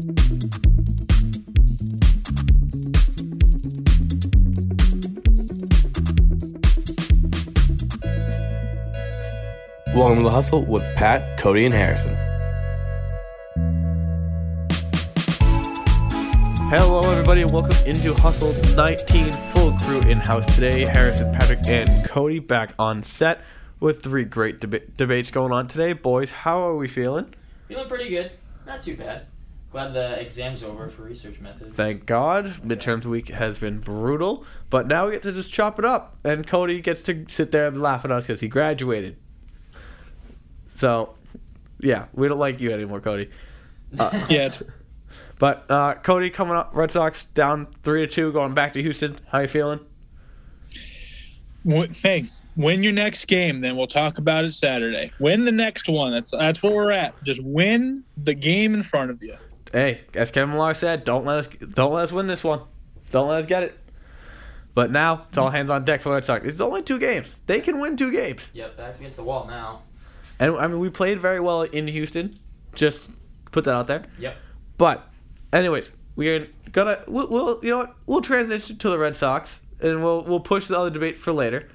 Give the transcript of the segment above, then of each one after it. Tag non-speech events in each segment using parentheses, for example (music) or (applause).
Welcome to the Hustle with Pat, Cody, and Harrison. Hello, everybody, and welcome into Hustle 19 full crew in house today. Harrison, Patrick, and Cody back on set with three great deba- debates going on today. Boys, how are we feeling? Feeling pretty good. Not too bad. Glad the exam's over for research methods. Thank God. Midterms week has been brutal, but now we get to just chop it up, and Cody gets to sit there and laugh at us because he graduated. So, yeah, we don't like you anymore, Cody. Uh, (laughs) Yeah, it's, But uh, Cody coming up, Red Sox down three to two, going back to Houston. How you feeling? w- hey, win your next game, then we'll talk about it Saturday. Win the next one. That's that's where we're at. Just win the game in front of you. Hey, as Kevin Millar said, don't let us don't let us win this one. Don't let us get it. But now it's all hands on deck for the Red Sox. It's only two games. They can win two games. Yep, backs against the wall now. And I mean, we played very well in Houston. Just put that out there. Yep. But, anyways, we're gonna we'll, we'll you know what we'll transition to the Red Sox and we'll we'll push the other debate for later.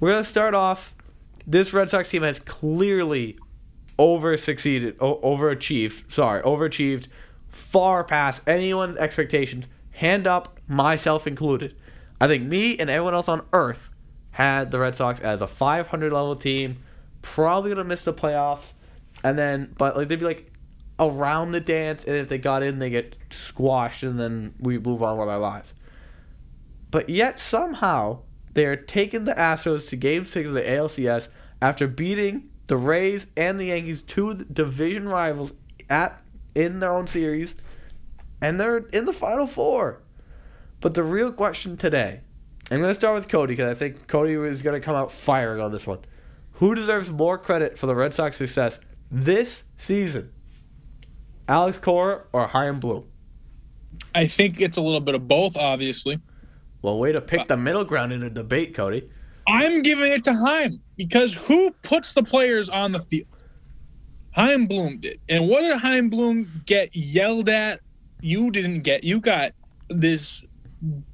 We're gonna start off. This Red Sox team has clearly over succeeded, overachieved. Sorry, overachieved far past anyone's expectations. Hand up, myself included. I think me and everyone else on Earth had the Red Sox as a 500 level team, probably gonna miss the playoffs, and then but like they'd be like around the dance, and if they got in, they get squashed, and then we move on with our lives. But yet somehow they are taking the Astros to Game Six of the ALCS after beating the Rays and the Yankees, two division rivals, at in their own series, and they're in the Final Four. But the real question today, I'm going to start with Cody because I think Cody is going to come out firing on this one. Who deserves more credit for the Red Sox success this season? Alex Cora or Chaim Bloom? I think it's a little bit of both, obviously. Well, way to pick uh, the middle ground in a debate, Cody. I'm giving it to Chaim because who puts the players on the field? Chaim Bloom did. And what did Chaim Bloom get yelled at? You didn't get. You got this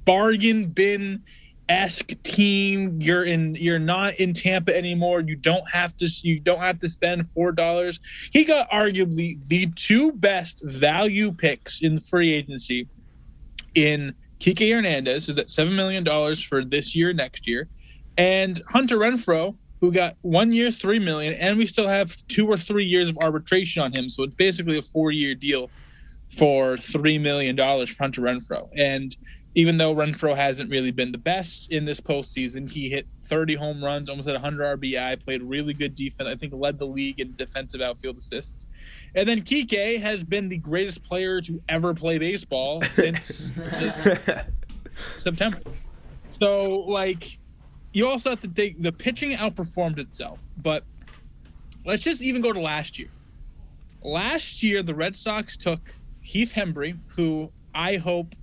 bargain bin esque team. You're in. You're not in Tampa anymore. You don't have to. You don't have to spend four dollars. He got arguably the two best value picks in free agency in Kike Hernandez, who's at seven million dollars for this year, next year, and Hunter Renfroe, who got one year, three million, and we still have two or three years of arbitration on him. So it's basically a four-year deal for three million dollars for Hunter Renfroe. And even though Renfroe hasn't really been the best in this postseason, he hit 30 home runs, almost at 100 RBI, played really good defense. I think led the league in defensive outfield assists. And then Kike has been the greatest player to ever play baseball since (laughs) September. So, like, you also have to take the pitching outperformed itself. But let's just even go to last year. Last year, the Red Sox took Heath Hembree, who I hope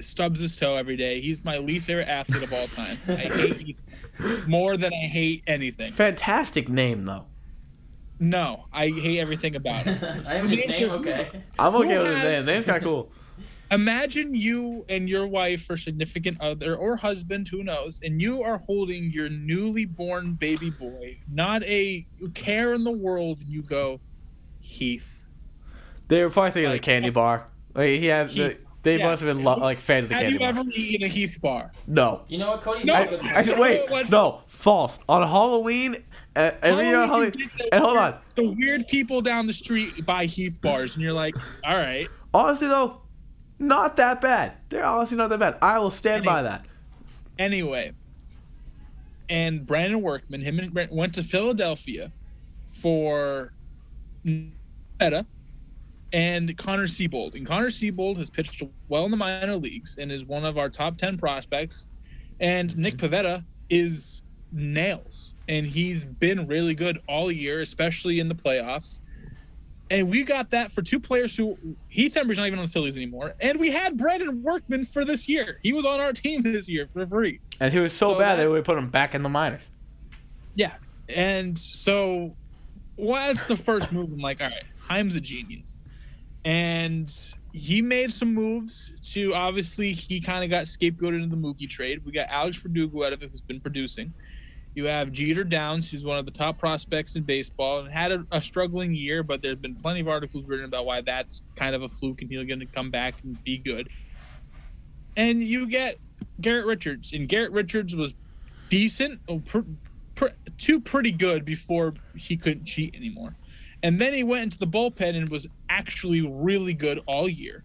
stubs his toe every day. He's my least favorite athlete of all time. I hate (laughs) Heath more than I hate anything. Fantastic name, though. No, I hate everything about him. (laughs) I have his name, okay. I'm okay with his has- name. Name's kind of cool. Imagine you and your wife or significant other or husband, who knows, and you are holding your newly born baby boy, not a care in the world, and you go, Heath. They were probably thinking of Like, the candy bar. Like, he had, Heath. they Yeah. must have been lo- like fans of the Have candy you bar. ever eaten a Heath bar? no. You know what, Cody? No, You're I, good I said, wait, (laughs) What- no, false. On Halloween, uh, every year on Halloween, Halloween, you the and hold weird- on. The weird people down the street buy Heath bars, and you're like, all right. Honestly, though, not that bad. They're honestly not that bad. I will stand by that. Anyway, and Brandon Workman, him and Brent went to Philadelphia for Meta and Connor Seabold. And Connor Seabold has pitched well in the minor leagues and is one of our top 10 prospects. And Nick mm-hmm. Pivetta is nails. And he's been really good all year, especially in the playoffs. And we got that for two players who Heath Hembree's not even on the Phillies anymore. And we had Brandon Workman for this year. He was on our team this year for free. And he was so, So bad that- we put him back in the minors. Yeah. And so well, that's the first move. I'm like, all right, Chaim's a genius. and he made some moves to obviously he kind of got scapegoated in the Mookie trade. We got Alex Verdugo out of it, who's been producing. You have Jeter Downs, who's one of the top prospects in baseball and had a, a struggling year, but there's been plenty of articles written about why that's kind of a fluke and he's going to come back and be good. And you get Garrett Richards, and Garrett Richards was decent, oh, pr- pr- too pretty good before he couldn't cheat anymore. And then he went into the bullpen and was actually really good all year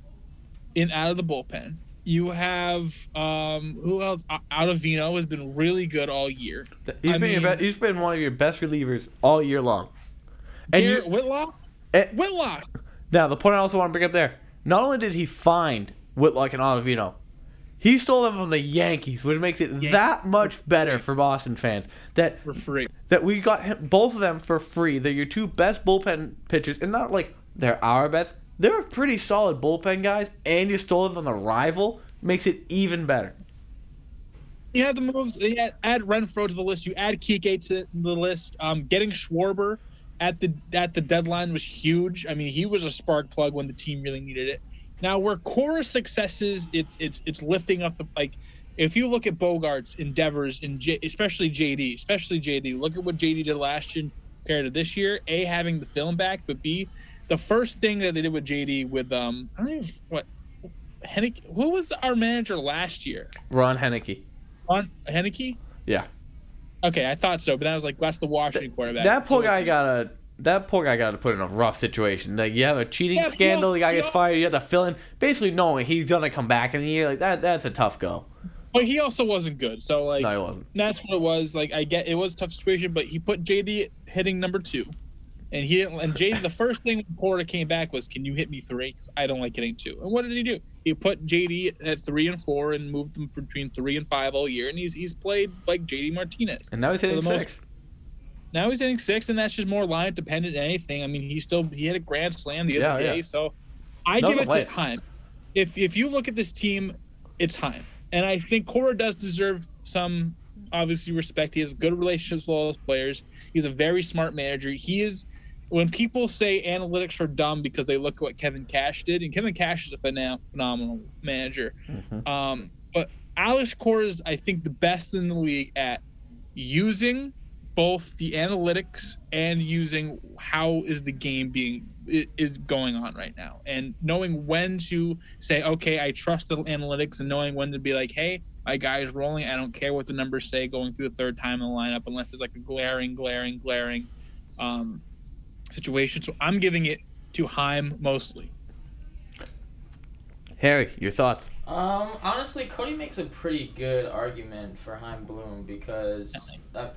in out of the bullpen. You have um who else? Ottavino has been really good all year. He's I been mean- he's been one of your best relievers all year long. And you, Whitlock. eh, Whitlock. now the point I also want to bring up there. Not only did he find Whitlock and Ottavino, he stole them from the Yankees, which makes it that much better for Boston fans. That For free. that we got him, both of them for free. They're your two best bullpen pitchers, and not like they're our best. They're pretty solid bullpen guys, and you stole them from the rival. Makes it even better. You have the moves. You add, add Renfroe to the list. You add Kike to the list. Um, getting Schwarber at the at the deadline was huge. I mean, he was a spark plug when the team really needed it. Now, where core successes, it's it's it's lifting up the like. If you look at Bogart's endeavors in J, especially JD, especially JD, look at what JD did last year compared to this year. A having the film back, but B, the first thing that they did with JD with um I don't even what Hennick. Who was our manager last year? Ron Henneke. On Henneke? Yeah. Okay, I thought so, but then I was like, that's the Washington quarterback. That poor guy got a that poor guy got to put in a rough situation. Like you have a cheating Yeah, scandal, the guy gets fired. You have to fill in, basically knowing he's gonna come back in a year. Like that, that's a tough go. But he also wasn't good. So like, No, he wasn't. that's what it was. Like, I get it was a tough situation, but he put JD hitting number two, and he didn't. And JD, the first thing Porter came back was, "Can you hit me three? Because I don't like hitting two. And what did he do? He put JD at three and four and moved them between three and five all year, and he's he's played like JD Martinez. And now he's hitting the most- six. Now he's hitting six, and that's just more line dependent than anything. I mean, he still he had a grand slam the Yeah, other day, yeah. so I No, give it wait. to Chaim. If if you look at this team, it's Chaim, and I think Cora does deserve some obviously respect. He has good relationships with all those players. He's a very smart manager. He is. When people say analytics are dumb because they look at what Kevin Cash did, and Kevin Cash is a phenom- phenomenal manager, um, but Alex Cora is, I think, the best in the league at using both the analytics and using how is the game being is going on right now. And knowing when to say okay i trust the analytics and knowing when to be like hey my guy is rolling. I don't care what the numbers say going through the third time in the lineup unless it's like a glaring glaring glaring um, situation so i'm giving it to Chaim mostly Harry, your thoughts? Um, honestly, Cody makes a pretty good argument for Chaim Bloom because uh,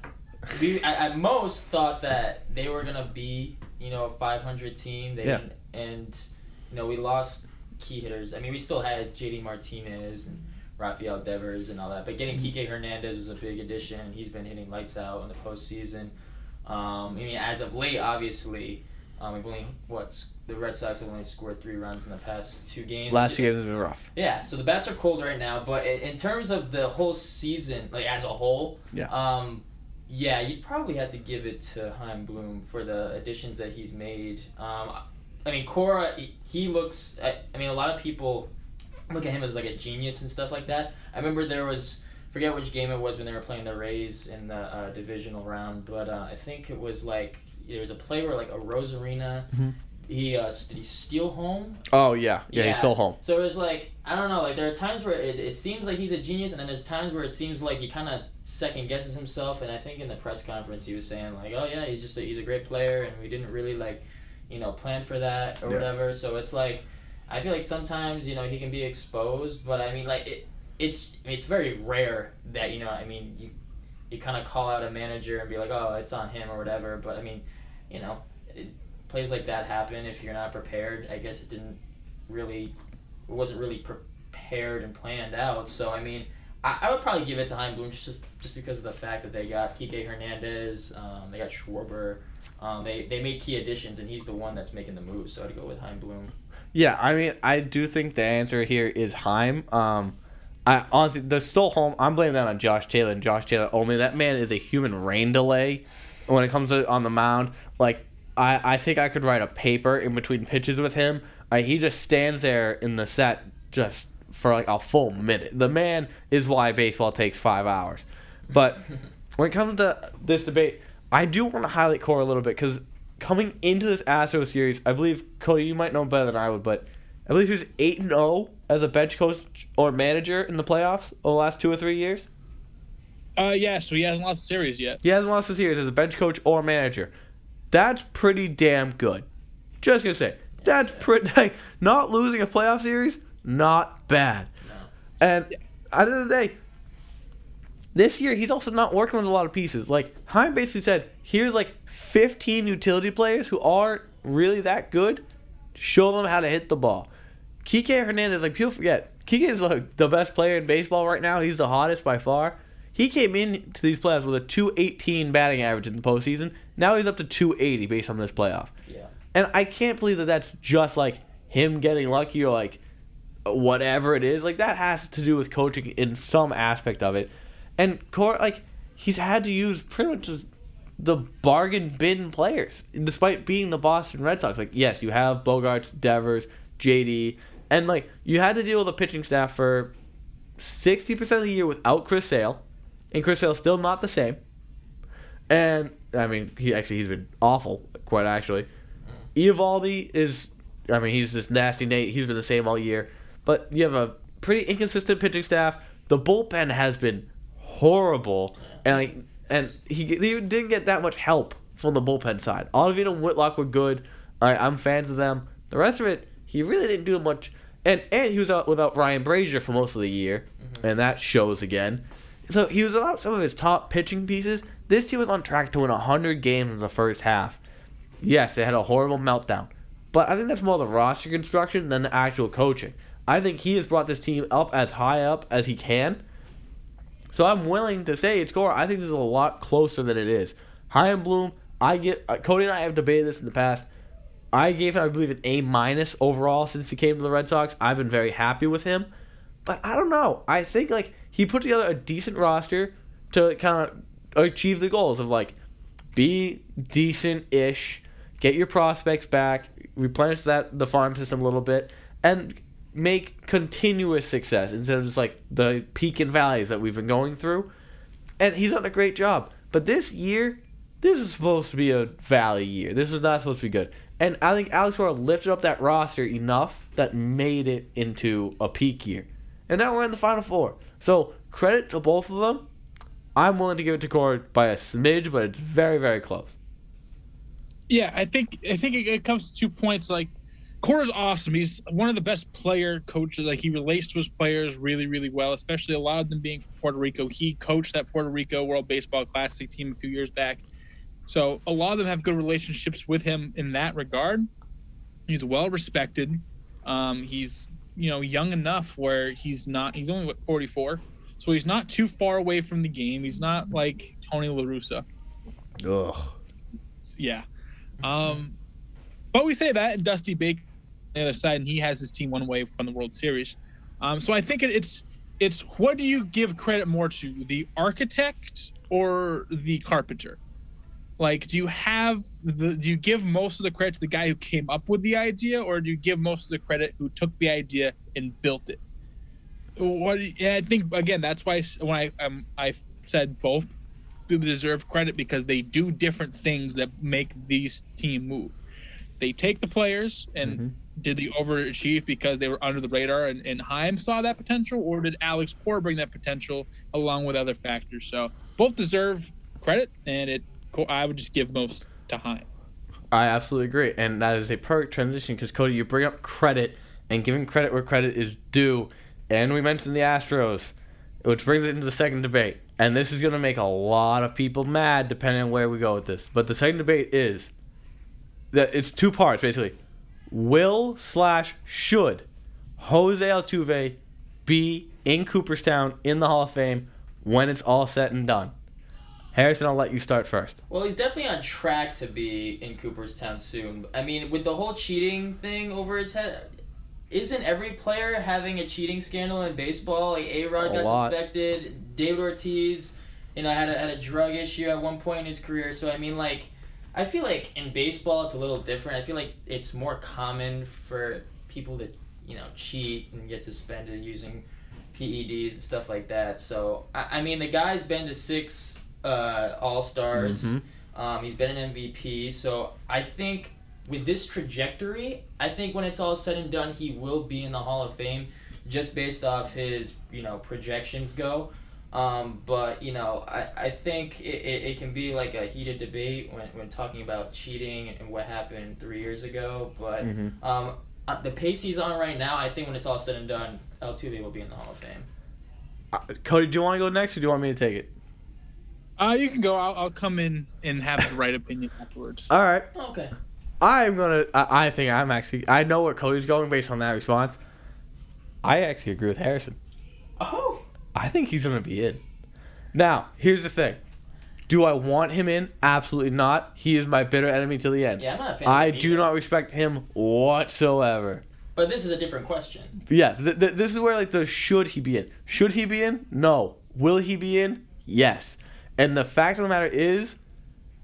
we at, at most thought that they were gonna be, you know, a 500 team. They Yeah. didn't, and you know we lost key hitters. I mean, we still had JD Martinez and Rafael Devers and all that, but getting Kike Hernandez was a big addition, he's been hitting lights out in the postseason. Um, I mean, as of late, obviously, um, we've only what the Red Sox have only scored three runs in the past two games. Last which- year has been rough. yeah, so the bats are cold right now, but in terms of the whole season, like as a whole, Yeah. um, yeah, you probably had to give it to Chaim Bloom for the additions that he's made. Um, I mean, Cora, he- he looks. I, I mean, a lot of people look at him as like a genius and stuff like that. I remember there was forget which game it was when they were playing the Rays in the uh, divisional round, but uh, I think it was like there was a play where like Arozarena. Mhm. He uh, did he steal home Oh yeah, yeah, Yeah. still home. so it was like I don't know. Like there are times where it, it seems like he's a genius, and then there's times where it seems like he kind of second guesses himself. And I think in the press conference he was saying like, "Oh yeah, he's just a, he's a great player, and we didn't really like, you know, plan for that or Yeah. whatever." So it's like I feel like sometimes you know he can be exposed, but I mean like it, it's it's very rare that you know I mean you you kind of call out a manager and be like, "Oh, it's on him" or whatever. But I mean, you know, it, plays like that happen if you're not prepared. I guess it didn't really it wasn't really prepared and planned out. So I mean, I, I would probably give it to Chaim Bloom just just because of the fact that they got Kike Hernandez, um, they got Schwarber, um, they they made key additions, and he's the one that's making the move. So I'd go with Chaim Bloom. Yeah, I mean, I do think the answer here is Chaim. Um, I honestly, the still home. I'm blaming that on Josh Taylor and Josh Taylor only. That man is a human rain delay when it comes to on the mound. Like, I, I think I could write a paper in between pitches with him Uh, he just stands there in the set just for like a full minute. The man is why baseball takes five hours. But (laughs) when it comes to this debate, I do want to highlight Cora a little bit because coming into this Astro series, I believe Cody, you might know better than I would, but I believe he was eight and zero as a bench coach or manager in the playoffs over the last two or three years. Uh, yeah, so he hasn't lost a series yet. He hasn't lost a series as a bench coach or manager. That's pretty damn good. Just gonna say that's pretty. (laughs) Like, not losing a playoff series, not bad. No. And at the end of the day, this year he's also not working with a lot of pieces. Like Chaim basically said, here's like 15 utility players who aren't really that good. Show them how to hit the ball. Kike Hernandez, like people forget, Kike is like the best player in baseball right now. He's the hottest by far. He came into these playoffs with a 218 batting average in the postseason. Now he's up to 280 based on this playoff. Yeah. And I can't believe that that's just like him getting lucky or like whatever it is. Like that has to do with coaching in some aspect of it. And Cor like he's had to use pretty much the bargain bin players, despite being the Boston Red Sox. Like yes, you have Bogaerts, Devers, JD, and like you had to deal with a pitching staff for sixty percent of the year without Chris Sale, and Chris Sale's still not the same. And I mean, he actually he's been awful, quite actually. Eovaldi is, I mean, he's just nasty Nate. He's been the same all year. But you have a pretty inconsistent pitching staff. The bullpen has been horrible, and like, and he, he didn't get that much help from the bullpen side. Ottavino and Whitlock were good. All right, I'm fans of them. The rest of it, he really didn't do much. And and he was out without Ryan Brasier for most of the year, and that shows again. So he was without some of his top pitching pieces. This team was on track to win 100 games in the first half. Yes, they had a horrible meltdown. But I think that's more the roster construction than the actual coaching. I think he has brought this team up as high up as he can. So I'm willing to say it's score. I think this is a lot closer than it is. High and Bloom, I get uh, Cody and I have debated this in the past. I gave him, I believe, an A minus overall since he came to the Red Sox. I've been very happy with him, but I don't know. I think like he put together a decent roster to kind of achieve the goals of like be decent-ish, get your prospects back, replenish that the farm system a little bit, and make continuous success instead of just like the peak and valleys that we've been going through. And he's done a great job. But this year, this is supposed to be a valley year. This is not supposed to be good. And I think Alex Cora lifted up that roster enough that made it into a peak year. And now we're in the final four. So credit to both of them. I'm willing to give it to Cora by a smidge, but it's very, very close. Yeah, I think I think it, it comes to two points. Like, Cora's awesome. He's one of the best player coaches. Like, he relates to his players really, really well. Especially a lot of them being from Puerto Rico. He coached that Puerto Rico World Baseball Classic team a few years back. So a lot of them have good relationships with him in that regard. He's well respected. Um, he's you know young enough where he's not. He's only what 44, so he's not too far away from the game. He's not like Tony La Russa. Ugh. Yeah. Um, but we say that and Dusty Baker on the other side, and he has his team one way from the World Series. Um, so I think it, it's it's what do you give credit more to, the architect or the carpenter? Like, do you have the do you give most of the credit to the guy who came up with the idea, or do you give most of the credit who took the idea and built it? What yeah, I think again that's why when I um, I said both people deserve credit because they do different things that make these team move. They take the players and Mhm. did they overachieve because they were under the radar and, and Chaim saw that potential, or did Alex Cora bring that potential along with other factors? So both deserve credit, and it I would just give most to Chaim. I absolutely agree, and that is a perfect transition because Cody, you bring up credit and giving credit where credit is due, and we mentioned the Astros, which brings it into the second debate, and this is going to make a lot of people mad depending on where we go with this. But the second debate is that it's two parts basically: will slash should Jose Altuve be in Cooperstown in the Hall of Fame when it's all said and done? Harrison, I'll let you start first. Well, he's definitely on track to be in Cooperstown soon. I mean, with the whole cheating thing over his head, isn't every player having a cheating scandal in baseball? Like A Rod got lot. suspected, David Ortiz, you know, had a, had a drug issue at one point in his career. So I mean, like, I feel like in baseball it's a little different. I feel like it's more common for people to you know cheat and get suspended using PEDs and stuff like that. So I, I mean, the guy's been to six uh, All Stars. Mhm. Um, he's been an MVP. So I think with this trajectory, I think when it's all said and done, he will be in the Hall of Fame, just based off his you know projections go. Um, but you know, I, I think it, it, it can be like a heated debate when, when talking about cheating and what happened three years ago. But Mhm. um, uh, the pace he's on right now, I think when it's all said and done, Altuve will be in the Hall of Fame. Uh, Cody, do you want to go next, or do you want me to take it? Uh, you can go. I'll, I'll come in and have the right opinion afterwards. All right. Okay. I'm gonna. I, I think I'm actually. I know where Cody's going based on that response. I actually agree with Harrison. Oh. I think he's gonna be in. Now, here's the thing. Do I want him in? Absolutely not. He is my bitter enemy till the end. Yeah, I'm not a fan. I of him do either. not respect him whatsoever. But this is a different question. Yeah, th- th- this is where like the should he be in? Should he be in? No. Will he be in? Yes. And the fact of the matter is,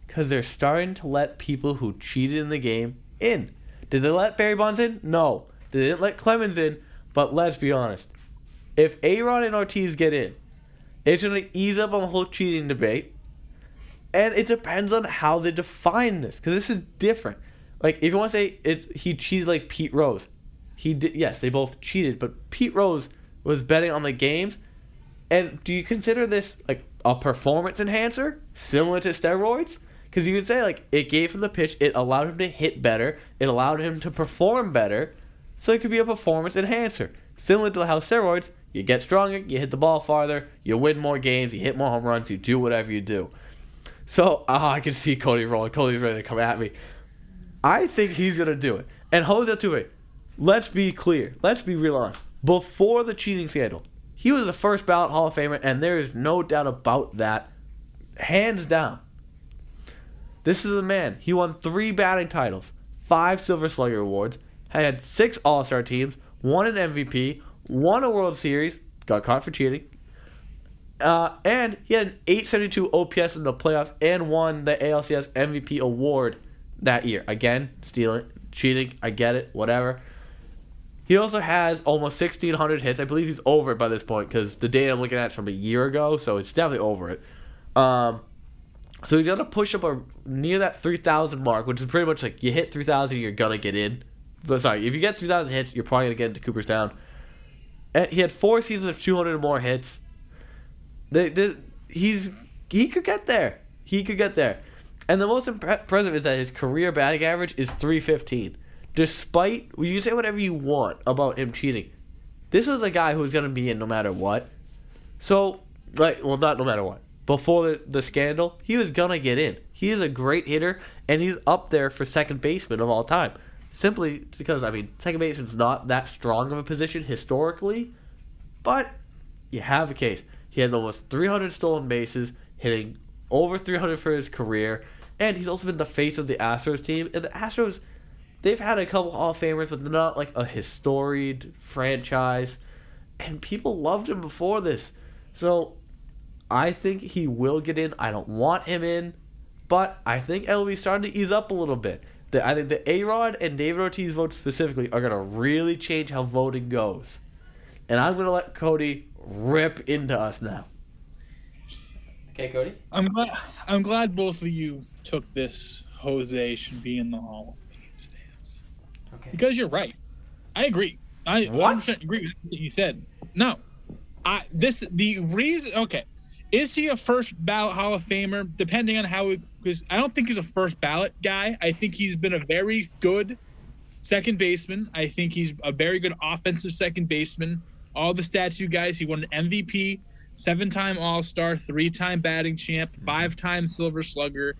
because they're starting to let people who cheated in the game in. Did they let Barry Bonds in? No. They didn't let Clemens in. But let's be honest. If Aaron and Ortiz get in, it's going to ease up on the whole cheating debate. And it depends on how they define this, because this is different. Like, if you want to say it, he cheated like Pete Rose, he did. Yes, they both cheated, but Pete Rose was betting on the games. And do you consider this like a performance enhancer, similar to steroids? Because you could say like it gave him the pitch, it allowed him to hit better, it allowed him to perform better, so it could be a performance enhancer, similar to how steroids. You get stronger, you hit the ball farther, you win more games, you hit more home runs, you do whatever you do. So ah, I can see Cody rolling. Cody's ready to come at me. I think he's gonna do it. And Jose Altuve, let's be clear. Let's be real honest. Before the cheating scandal, he was the first ballot Hall of Famer, and there is no doubt about that. Hands down. This is a man. He won three batting titles, five Silver Slugger awards, had six All Star teams, won an MVP, won a World Series, got caught for cheating, uh, and he had an 872 OPS in the playoffs and won the ALCS MVP award that year. Again, stealing, cheating, I get it, whatever. He also has almost 1,600 hits. I believe he's over it by this point because the data I'm looking at is from a year ago, so it's definitely over it. Um, so he's gonna push up a, near that 3,000 mark, which is pretty much like you hit 3,000, you're gonna get in. Sorry, if you get 3,000 hits, you're probably gonna get into Cooperstown. And he had four seasons of 200 or more hits. He's he could get there. He could get there. And the most impre- impressive is that his career batting average is 315. Despite you say whatever you want about him cheating, this was a guy who was gonna be in no matter what. So, like, well, not no matter what. Before the, the scandal, he was gonna get in. He is a great hitter, and he's up there for second baseman of all time. Simply because I mean, second baseman's not that strong of a position historically, but you have a case. He has almost 300 stolen bases, hitting over 300 for his career, and he's also been the face of the Astros team. And the Astros, they've had a couple Hall of Famers, but they're not like a historied franchise. And people loved him before this. So I think he will get in. I don't want him in, but I think MLB starting to ease up a little bit. The, I think the A Rod and David Ortiz votes specifically are going to really change how voting goes. And I'm going to let Cody rip into us now. Okay, Cody. I'm glad. I'm glad both of you took this. Jose should be in the Hall of Fame stance Okay. because you're right. I agree. I What? 100% agree with what you said. No, I this the reason. Okay, is he a first ballot Hall of Famer? Depending on how, because I don't think he's a first ballot guy. I think he's been a very good second baseman. I think he's a very good offensive second baseman. All the stats you guys, he won an MVP, seven-time All-Star, three-time batting champ, mm-hmm. five-time Silver Slugger,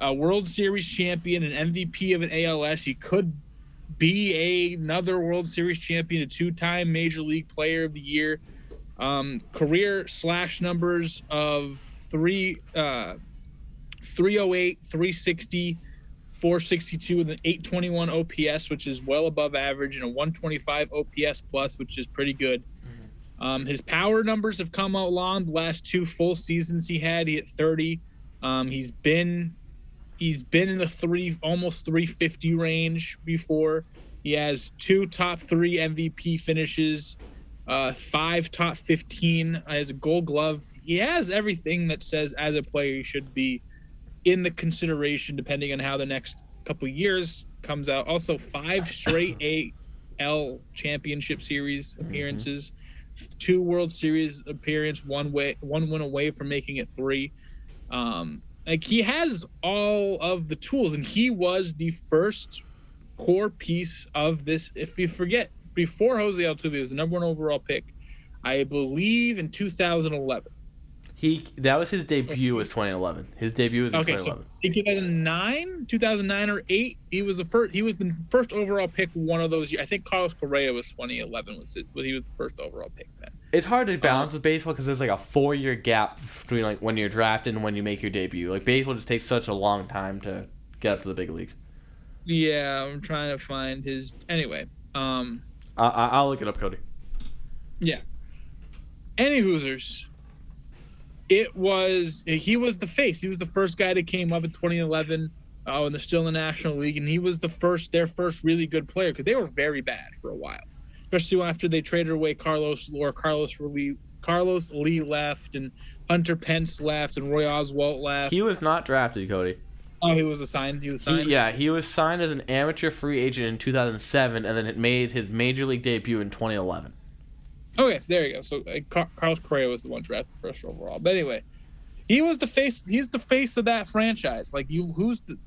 a World Series champion, an MVP of an ALS. He could be a, another World Series champion, a two-time Major League Player of the Year. Um, career slash numbers of three, uh, 308, 360, 462 with an 821 OPS, which is well above average, and a 125 OPS plus, which is pretty good. Um, his power numbers have come out long. the last two full seasons he had. He hit 30. Um, he's been he's been in the three almost 350 range before. He has two top three MVP finishes, uh, five top 15 as a gold glove. He has everything that says as a player he should be in the consideration depending on how the next couple years comes out. Also, five (laughs) straight AL championship series appearances, two World Series appearance, one way, one win away from making it three. Um, like he has all of the tools, and he was the first core piece of this. If you forget, before Jose Altuve was the number one overall pick, I believe in 2011. He that was his debut was 2011. His debut was in Okay, so 2011. in 2009, 2009 or eight, he was the first. He was the first overall pick one of those years. I think Carlos Correa was 2011. Was it? Was he was the first overall pick then? It's hard to Uh-huh. balance with baseball because there's like a four year gap between like when you're drafted and when you make your debut. Like baseball just takes such a long time to get up to the big leagues. Yeah, I'm trying to find his. Anyway, um, I, I, I'll look it up, Cody. yeah. Any Hoosers. It was he was the face. He was the first guy that came up in 2011 uh, when they're still in the National League, and he was the first their first really good player because they were very bad for a while, especially after they traded away Carlos or Carlos Lee. Carlos Lee left, and Hunter Pence left, and Roy Oswalt left. He was not drafted, Cody. oh, he was assigned. He was signed. He, yeah, he was signed as an amateur free agent in 2007, and then it made his major league debut in 2011. Okay, there you go. So uh, Car- Carlos Correa was the one drafted first overall. But anyway, he was the face. He's the face of that franchise. Like you, who's the?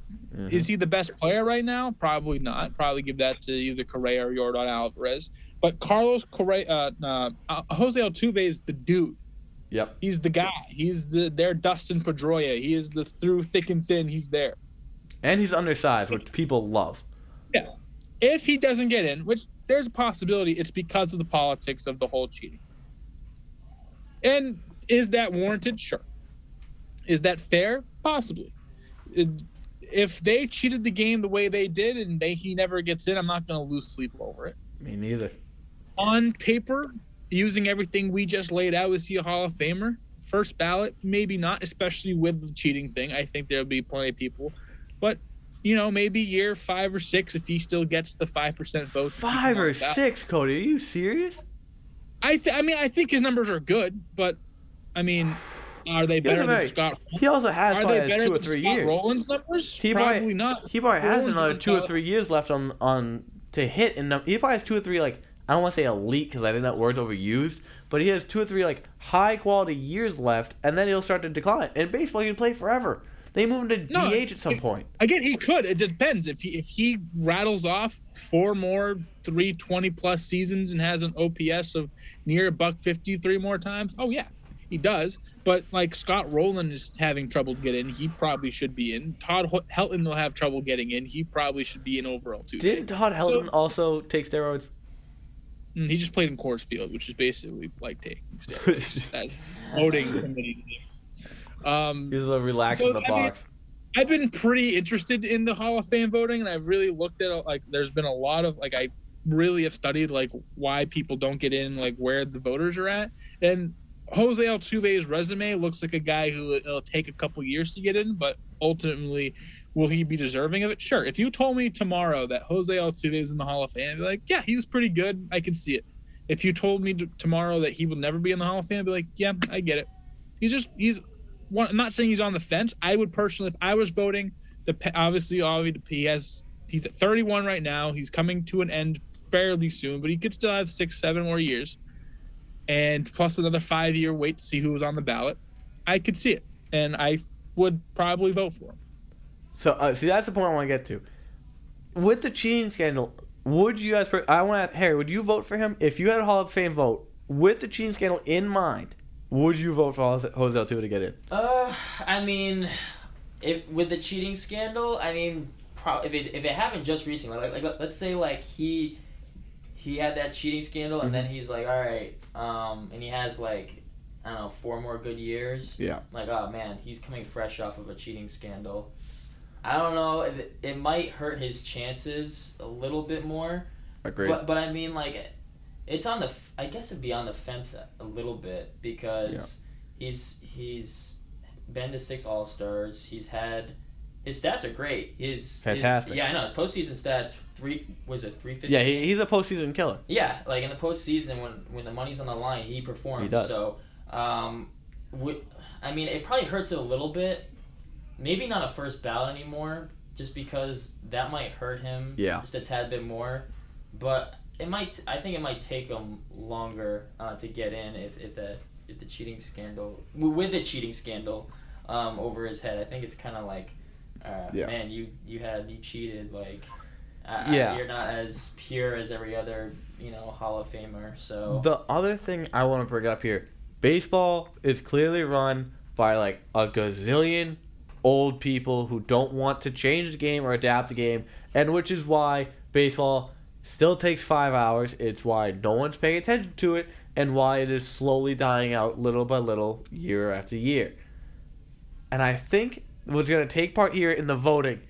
Is he the best player right now? Probably not. Probably give that to either Correa or Yordan Alvarez. But Carlos Correa, uh, uh, uh, Jose Altuve is the dude. Yep. He's the guy. He's the their Dustin Pedroia. He is the through thick and thin. He's there. And he's undersized, which people love. Yeah. If he doesn't get in, which there's a possibility, it's because of the politics of the whole cheating. And is that warranted? Sure. Is that fair? Possibly. It- if they cheated the game the way they did and they he never gets in, I'm not going to lose sleep over it. Me neither. On paper, using everything we just laid out, is he a Hall of Famer? First ballot, maybe not, especially with the cheating thing. I think there'll be plenty of people, but you know, maybe year five or six if he still gets the five percent vote. to keep him Five or six, Cody. Are you serious? I th- I mean, I think his numbers are good, but I mean, are they better than Scott? He also has Are they better two or three Scott years. Rolen's numbers? He probably- not. He probably has Rolen's another two or three years left on on to hit, and he probably has two or three like I don't want to say elite because I think that word's overused, but he has two or three like high quality years left, and then he'll start to decline. In baseball, you can play forever. They move him to No, DH at some it- point. Again, he could. It depends if he if he rattles off four more three twenty plus seasons and has an OPS of near a buck fifty three more times. Oh yeah, he does. But like Scott Rolen is having trouble getting in. He probably should be in. Todd Helton will have trouble getting in. He probably should be in overall too. Didn't Todd Helton So- also take steroids? Mm, He just played in Coors Field, which is basically like taking (laughs) steroids. That's voting committee. Um, He's a relax So, in the I mean, box. I've been pretty interested in the Hall of Fame voting, and I've really looked at like. There's been a lot of like I really have studied like why people don't get in, like where the voters are at, and Jose Altuve's resume looks like a guy who it'll take a couple years to get in, but ultimately, will he be deserving of it? Sure. If you told me tomorrow that Jose Altuve is in the Hall of Fame, I'd be like, yeah, he was pretty good. I can see it. If you told me tomorrow that he will never be in the Hall of Fame, I'd be like, yeah, I get it. He's just he's one, I'm not saying he's on the fence. I would personally, if I was voting, the obviously, obviously he has he's at 31 right now. He's coming to an end fairly soon, but he could still have six, seven more years, and plus another five year wait to see who was on the ballot. I could see it, and I would probably vote for him. So, uh, see, that's the point I want to get to. With the cheating scandal, would you guys? I want to, Harry. Would you vote for him if you had a Hall of Fame vote with the cheating scandal in mind? Would you vote for Jose Altuve to get in? Uh, I mean, if with the cheating scandal, I mean, pro- if it if it happened just recently, like, like let's say like he he had that cheating scandal and then he's like, all right, um, and he has like I don't know four more good years. Yeah. Like, oh man, he's coming fresh off of a cheating scandal. I don't know. It, it might hurt his chances a little bit more. Agreed. But but I mean like, it's on the. f- I guess it'd be on the fence a, a little bit because he's he's been to six All Stars. He's had his stats are great. His his- Fantastic. yeah, I know his postseason stats. Three was it three fifty? Yeah, he, he's a postseason killer. Yeah, like in the postseason when when the money's on the line, he performs. He does. So, um, wi- I mean, it probably hurts it a little bit. Maybe not a first ballot anymore, just because that might hurt him. Yeah. Just a tad bit more, but it might. I think it might take him longer uh, to get in if if the if the cheating scandal with the cheating scandal um, over his head. I think it's kind of like, uh, Yeah. man, you you had you cheated like. Uh, Yeah. you're not as pure as every other, you know, Hall of Famer. So The other thing I want to bring up here baseball is clearly run by like a gazillion old people who don't want to change the game or adapt the game, and which is why baseball still takes five hours. It's why no one's paying attention to it, and why it is slowly dying out little by little, year after year. And I think what's going to take part here in the voting,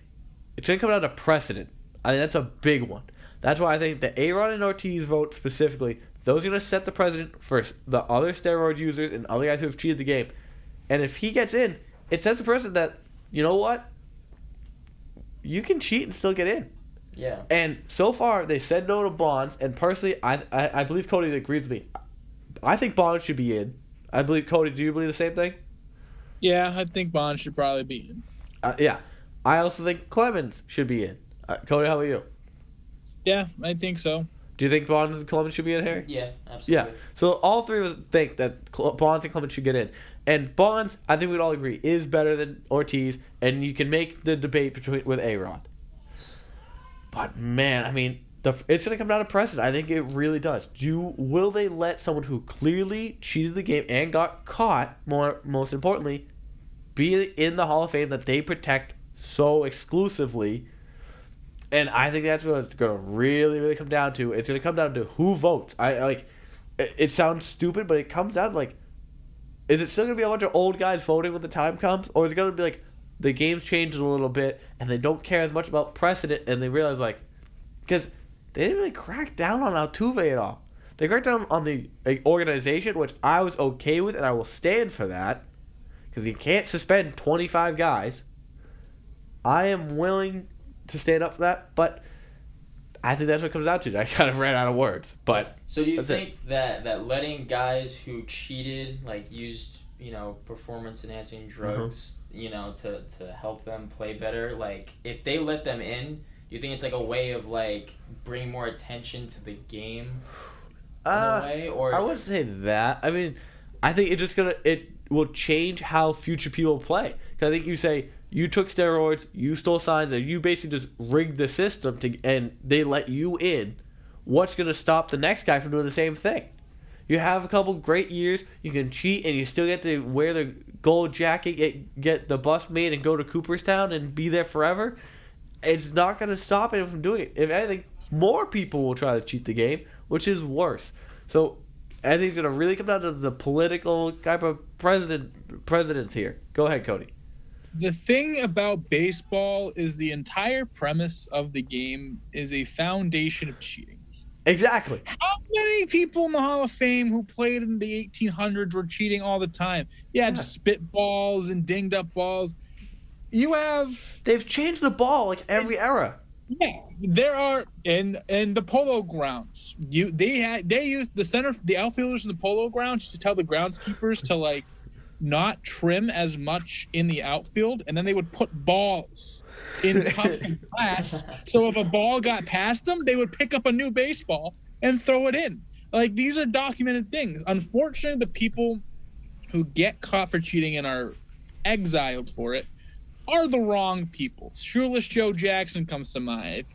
it's going to come down to precedent. I think that's a big one. That's why I think the Aaron and Ortiz vote specifically, those are going to set the precedent for the other steroid users and other guys who have cheated the game. And if he gets in, it sets the precedent that, you know what? You can cheat and still get in. Yeah, And so far, they said no to Bonds. And personally, I, I, I believe Cody agrees with me. I think Bonds should be in. I believe, Cody, do you believe the same thing? Yeah, I think Bonds should probably be in. Uh, yeah. I also think Clemens should be in. Uh, Cody, how about you? Yeah, I think so. Do you think Bonds and Clemens should be in here? yeah, absolutely. Yeah. So all three of us think that Bonds and Clemens should get in. And Bonds, I think we'd all agree, is better than Ortiz, and you can make the debate between with A-Rod. But man, I mean, the it's gonna come down to precedent. I think it really does. Do will they let someone who clearly cheated the game and got caught, more most importantly, be in the Hall of Fame that they protect so exclusively? And I think that's what it's gonna really, really come down to. It's gonna come down to who votes. I like. It, it sounds stupid, but it comes down to like, is it still gonna be a bunch of old guys voting when the time comes, or is it gonna be like the game's changed a little bit and they don't care as much about precedent and they realize like, because they didn't really crack down on Altuve at all. They cracked down on the like, organization, which I was okay with, and I will stand for that, because you can't suspend 25 guys. I am willing to stand up for that, but I think that's what it comes out to. (laughs) I kind of ran out of words, but So do you That's it. think that that letting guys who cheated, like used, you know, performance enhancing drugs, Mm-hmm. You know, to to help them play better, like if they let them in, do you think it's like a way of like bringing more attention to the game in uh, a way, or I wouldn't say that. I mean, I think it's just gonna it will change how future people play. Because I think you say you took steroids, you stole signs, and you basically just rigged the system to, and they let you in. What's gonna stop the next guy from doing the same thing? You have a couple great years, you can cheat, and you still get to wear the gold jacket, get get the bus made, and go to Cooperstown and be there forever. It's not gonna stop anyone from doing it. If anything, more people will try to cheat the game, which is worse. So I think it's gonna really come down to the political type of president presidents here. Go ahead, Cody. The thing about baseball is the entire premise of the game is a foundation of cheating. Exactly. How many people in the Hall of Fame who played in the 1800s were cheating all the time? You had Yeah. spitballs and dinged up balls. You have They've changed the ball like every era. yeah, there are in in the polo grounds. You they had they used the center the outfielders in the polo grounds to tell the groundskeepers to like not trim as much in the outfield, and then they would put balls in (laughs) tough and glass. So if a ball got past them, they would pick up a new baseball and throw it in. Like these are documented things. Unfortunately, the people who get caught for cheating and are exiled for it are the wrong people. Shoeless Joe Jackson comes to mind.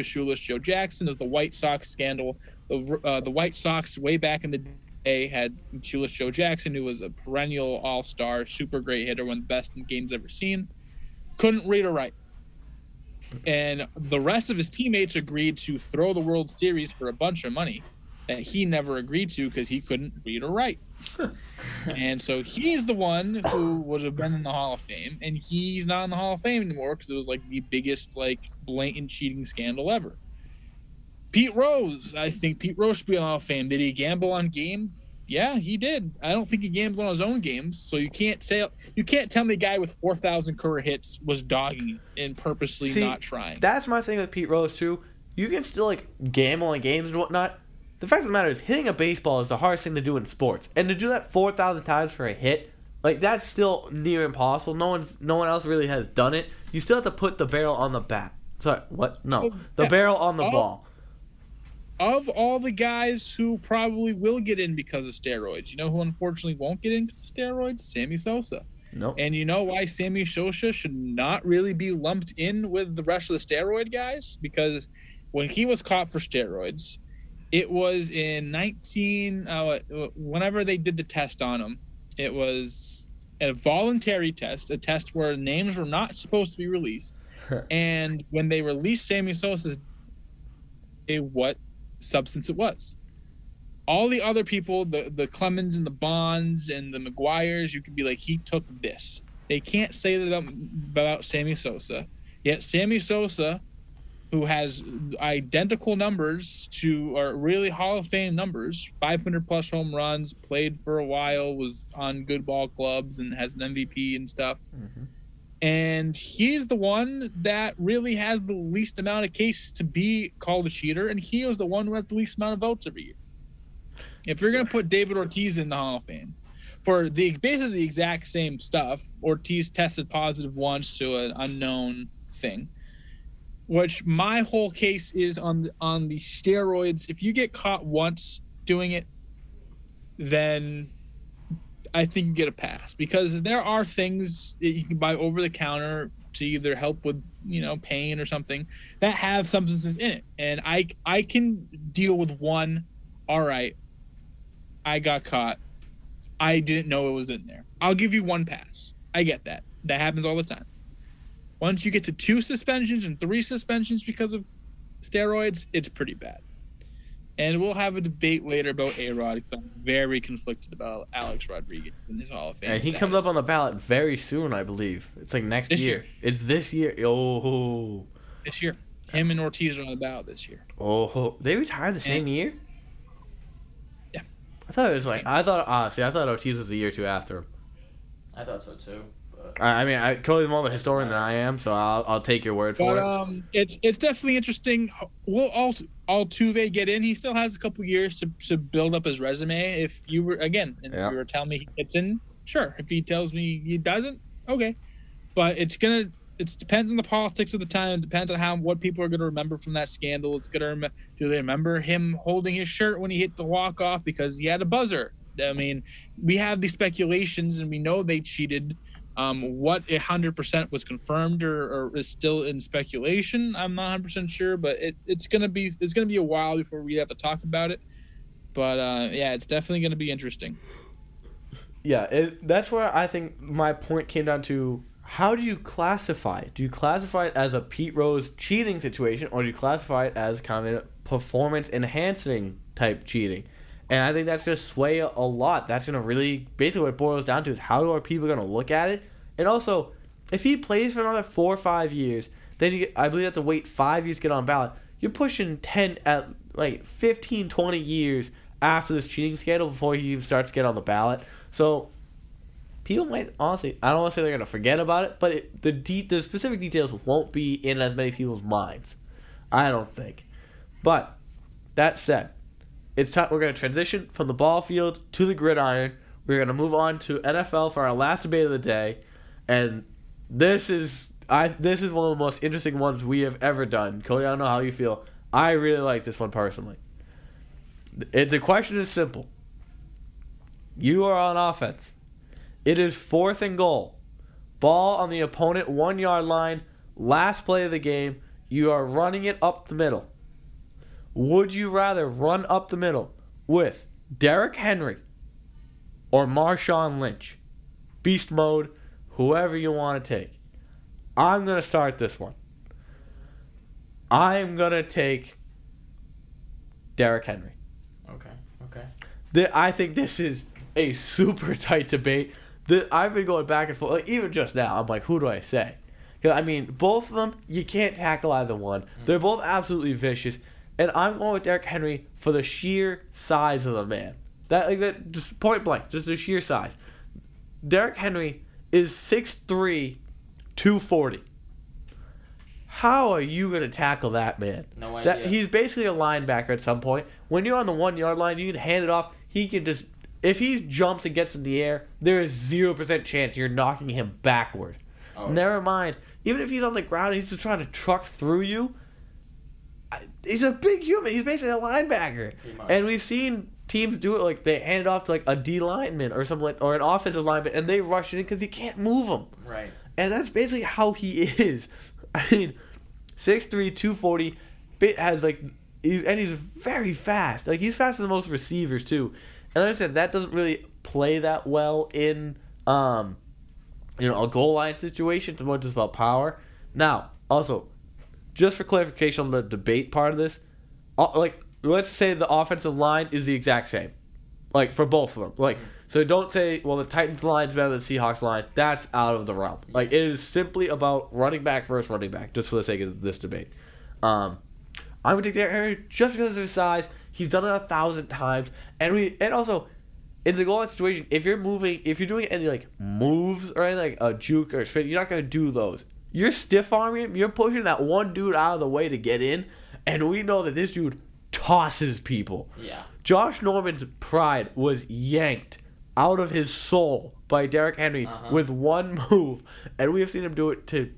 Shoeless Joe Jackson is the White Sox scandal. The uh, the White Sox way back in the day had Shoeless Joe Jackson, who was a perennial All Star, super great hitter, one of the best in games ever seen. Couldn't read or write, and the rest of his teammates agreed to throw the World Series for a bunch of money that he never agreed to because he couldn't read or write. and so he's the one who would have been in the Hall of Fame, and he's not in the Hall of Fame anymore because it was like the biggest like blatant cheating scandal ever. Pete Rose, I think Pete Rose should be the Hall of Fame. Did he gamble on games? Yeah, he did. I don't think he gambled on his own games, so you can't say you can't tell me a guy with four thousand career hits was dogging and purposely See, not trying. That's my thing with Pete Rose too. You can still like gamble on games and whatnot. The fact of the matter is, hitting a baseball is the hardest thing to do in sports, and to do that four thousand times for a hit, like that's still near impossible. No one, no one else really has done it. You still have to put the barrel on the bat. Sorry, what? No, oh, the Yeah. barrel on the Oh. ball. Of all the guys who probably will get in because of steroids, you know who unfortunately won't get in because of steroids? Sammy Sosa. Nope. And you know why Sammy Sosa should not really be lumped in with the rest of the steroid guys? Because when he was caught for steroids, it was in 19, uh, whenever they did the test on him, it was a voluntary test, a test where names were not supposed to be released. (laughs) and when they released Sammy Sosa's, a what substance it was. All the other people, the the Clemens and the Bonds and the McGwires, you could be like, he took this. They can't say that about, Sammy Sosa. Yet Sammy Sosa, who has identical numbers to or really Hall of Fame numbers, 500 plus home runs, played for a while, was on good ball clubs and has an MVP and stuff. Mm-hmm. And he's the one that really has the least amount of cases to be called a cheater, and he is the one who has the least amount of votes every year. If you're gonna put David Ortiz in the Hall of Fame for the basically the exact same stuff, Ortiz tested positive once to an unknown thing. Which my whole case is on the, on the steroids. If you get caught once doing it, then I think you get a pass because there are things that you can buy over the counter to either help with you know pain or something that have substances in it, and I I can deal with one. All right, I got caught. I didn't know it was in there. I'll give you one pass. I get that. That happens all the time. Once you get to two suspensions and three suspensions because of steroids, it's pretty bad. And we'll have a debate later about A Rod because I'm very conflicted about Alex Rodriguez in his Hall of Fame. And he comes up on the ballot very soon, I believe. It's like next This year. year. It's this year. Oh, this year. Him and Ortiz are on the ballot this year. oh, they retired the same year. Yeah. I thought it was like I thought ah, honestly I thought Ortiz was a year or two after him. I thought so too. I, I mean, I Cody's more of a historian than I am, so I'll I'll take your word for But it. um, it's it's definitely interesting. Will Alt Altuve get in? He still has a couple years to, to build up his resume. If you were again, and Yeah. if you were telling me he gets in, sure. If he tells me he doesn't, okay. But it's gonna it depends on the politics of the time. It depends on how what people are gonna remember from that scandal. It's gonna rem- do they remember him holding his shirt when he hit the walk off because he had a buzzer? I mean, we have these speculations and we know they cheated. Um, what a hundred percent was confirmed or, or is still in speculation, I'm not hundred percent sure, but it, it's gonna be it's gonna be a while before we have to talk about it. But uh, yeah, it's definitely gonna be interesting. Yeah, it, that's where I think my point came down to how do you classify? Do you classify it as a Pete Rose cheating situation or do you classify it as kind of performance enhancing type cheating? And I think that's going to sway a, a lot. That's going to really, basically, what it boils down to is how are people going to look at it? And also, if he plays for another four or five years, then you, I believe you have to wait five years to get on ballot. You're pushing 10, at like 15, 20 years after this cheating scandal before he even starts to get on the ballot. So people might honestly, I don't want to say they're gonna forget about it, but it, the de- the specific details won't be in as many people's minds. I don't think. But that said, it's time we're gonna transition from the ball field to the gridiron. We're gonna move on to NFL for our last debate of the day, and this is I this is one of the most interesting ones we have ever done. Cody, I don't know how you feel. I really like this one personally. It, the question is simple. You are on offense. It is fourth and goal. Ball on the opponent one yard line. Last play of the game. You are running it up the middle. Would you rather run up the middle with Derrick Henry or Marshawn Lynch? Beast mode, whoever you want to take. I'm going to start this one. I'm going to take Derrick Henry. okay, okay. The, I think this is a super (laughs) tight debate. The, I've been going back and forth. Like, even just now, I'm like, who do I say? 'Cause, I mean, both of them, you can't tackle either one. Mm. They're both absolutely vicious. And I'm going with Derrick Henry for the sheer size of the man. That like that just point blank, just the sheer size. Derrick Henry is 6'3", 240. How are you gonna tackle that man? No idea. That he's basically a linebacker at some point. When you're on the one yard line, you can hand it off. He can just if he jumps and gets in the air, there is zero percent chance you're knocking him backward. Oh. Never mind. Even if he's on the ground, and he's just trying to truck through you. I- He's a big human. He's basically a linebacker, and we've seen teams do it. Like they hand it off to like a D lineman or something, like, or an offensive lineman, and they rush it in because he can't move him. Right. And that's basically how he (laughs) is. I mean, 6'3", 240, bit has like, he's, and he's very fast. Like he's faster than most receivers too. And I said, that doesn't really play that well in, um, you know, a goal line situation. It's more just about power. Now, also, just for clarification on the debate part of this, uh, like let's say the offensive line is the exact same, like for both of them. Like so, don't say well the Titans line is better than the Seahawks line. That's out of the realm. Like it is simply about running back versus running back, just for the sake of this debate. Um, I'm gonna take Derrick Henry just because of his size. He's done it a thousand times, and we and also in the goal situation, if you're moving, if you're doing any like moves or anything like a juke or a spin, you're not gonna do those. You're stiff arming him. You're pushing that one dude out of the way to get in, and we know that this dude tosses people. Yeah. Josh Norman's pride was yanked out of his soul by Derrick Henry Uh-huh. with one (laughs) move, and we have seen him do it to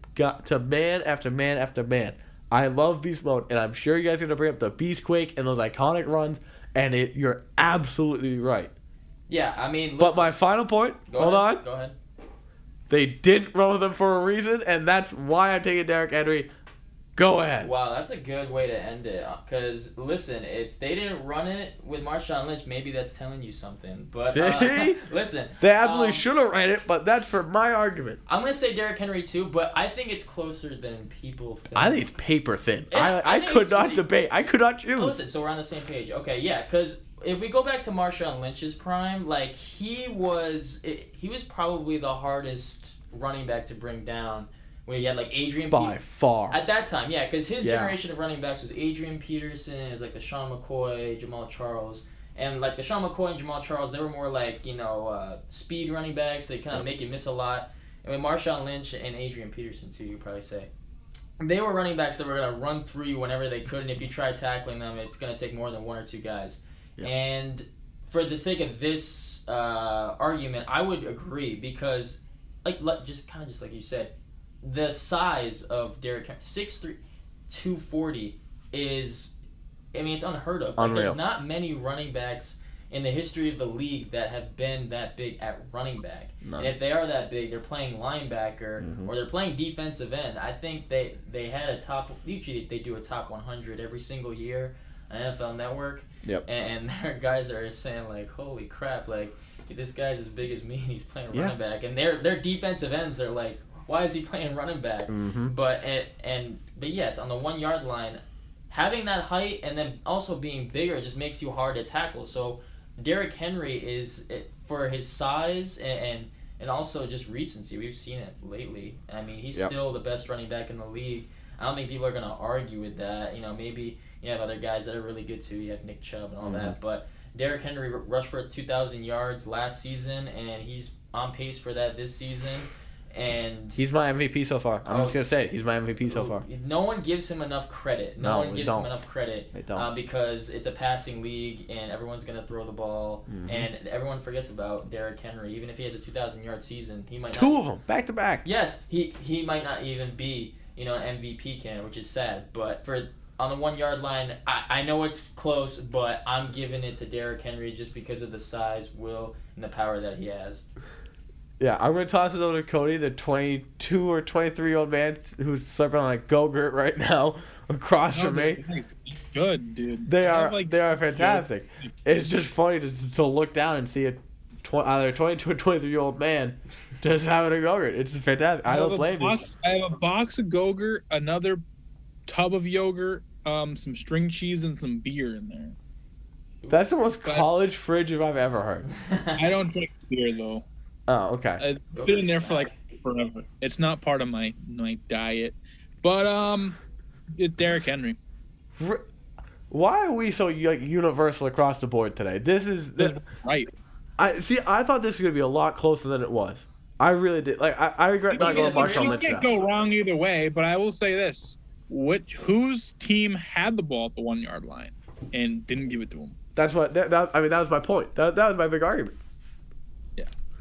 to man after man after man. I love Beast Mode, and I'm sure you guys are gonna bring up the Beast Quake and those iconic runs, and it, you're absolutely right. Yeah. I mean. But my final point, Go hold ahead, on, Go ahead. they didn't run with him for a reason, and that's why I'm taking Derrick Henry. Go ahead. Wow, that's a good way to end it. Because listen, if they didn't run it with Marshawn Lynch, maybe that's telling you something. But uh, (laughs) listen, They absolutely um, should have ran it, but that's for my argument. I'm gonna say Derrick Henry too, but I think it's closer than people think. I think it's paper thin. Yeah, I I, I could not really- debate. I could not choose. Oh, listen, so we're on the same page. Okay, yeah, because if we go back to Marshawn Lynch's prime, like he was, it, he was probably the hardest running back to bring down. Where you had like Adrian by far. At that time, yeah, because his Yeah. generation of running backs was Adrian Peterson, it was like LeSean McCoy, Jamaal Charles. And like LeSean McCoy and Jamaal Charles, they were more like, you know, uh, speed running backs. They kind of make you miss a lot. And with Marshawn Lynch and Adrian Peterson, too, you probably say. They were running backs that were going to run through you whenever they could. And if you try tackling them, it's going to take more than one or two guys. Yeah. And for the sake of this uh, argument, I would agree because, like, le- just kind of just like you said, the size of Derrick Henry, 6'3", 240 is, I mean, it's unheard of. Like, there's not many running backs in the history of the league that have been that big at running back. And if they are that big, they're playing linebacker Mhm. or they're playing defensive end. I think they they had a top. Usually they do a top 100 every single year on NFL Network. Yep. And, and (laughs) there are guys that are saying like, "Holy crap! Like this guy's as big as me, and he's playing Yeah. running back." And their their defensive ends, they're like, "Why is he playing running back?" Mm-hmm. But and, and but yes, on the one yard line, having that height and then also being bigger just makes you hard to tackle. So Derrick Henry is for his size and, and and also just recency. We've seen it lately. I mean, he's Yep. still the best running back in the league. I don't think people are gonna argue with that. You know, maybe you have other guys that are really good too. You have Nick Chubb and all Mm-hmm. that, but Derrick Henry rushed for 2,000 yards last season, and he's on pace for that this season. And He's my MVP so far. I'm just Oh. gonna say it. He's my MVP so far. no one gives him enough credit. No, No, one gives don't. him enough credit They don't. uh, because it's a passing league and everyone's gonna throw the ball, Mhm. and everyone forgets about Derrick Henry. Even if he has a 2,000 yard season, he might Two not. of them back to back. Yes, he he might not even be you know an MVP candidate, which is sad. But for on the one yard line, I, I know it's close, but I'm giving it to Derrick Henry just because of the size, will, and the power that he has. Yeah, I'm gonna toss it over to Cody, the 22 or 23 year old man who's sleeping on a go-gurt right now (laughs) across from me. Good, dude. They I are like, they are fantastic. It's just funny to, to look down and see a tw- either a 22 or 23 year old man (laughs) just having a go-gurt. It's fantastic. I have don't blame you. I have a box of Gogurt, another tub of yogurt, um, some string cheese, and some beer in there. That's the most But- college fridge I've ever heard. (laughs) I don't drink beer though. Oh, okay. It's been in there for like forever. It's not part of my my diet. But um, it's Derrick Henry. Why are we so like universal across the board today? This is this, right. I see. I thought this was gonna be a lot closer than it was. I really did. Like I, I regret not going Marshawn You can't go wrong either way, but I will say this: which whose team had the ball at the one yard line and didn't give it to him? That's what. That, that, I mean, that was my point. That, that was my big argument.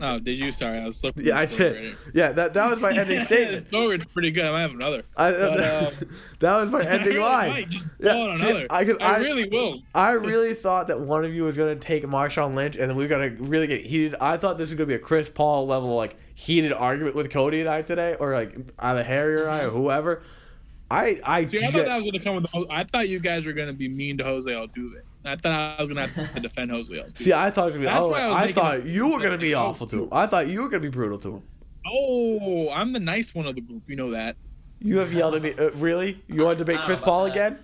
Oh, did you? Sorry, I was slipping. Yeah, I did. Yeah, that that was my (laughs) ending statement. (laughs) Story's pretty good. I might have another. I, But, (laughs) um, that was my ending I really line. Yeah, go on see, another. I I, I- really will. I really thought that one of you was gonna take Marshawn Lynch, and then we were gonna really get heated. I thought this was gonna be a Chris Paul level like heated argument with Cody and I today, or like either Harry or I or whoever. I I, See, I thought that was going to come with. The, I thought you guys were going to be mean to Jose Altuve. I thought I was going to have to defend Jose Altuve. see. I thought it was gonna be. That's oh, why I was I, thought you were gonna be awful to him. I thought you were gonna be brutal to him. oh, I'm the nice one of the group. You know that. You have yelled at me. Uh, really? You want to debate Chris Paul that. again?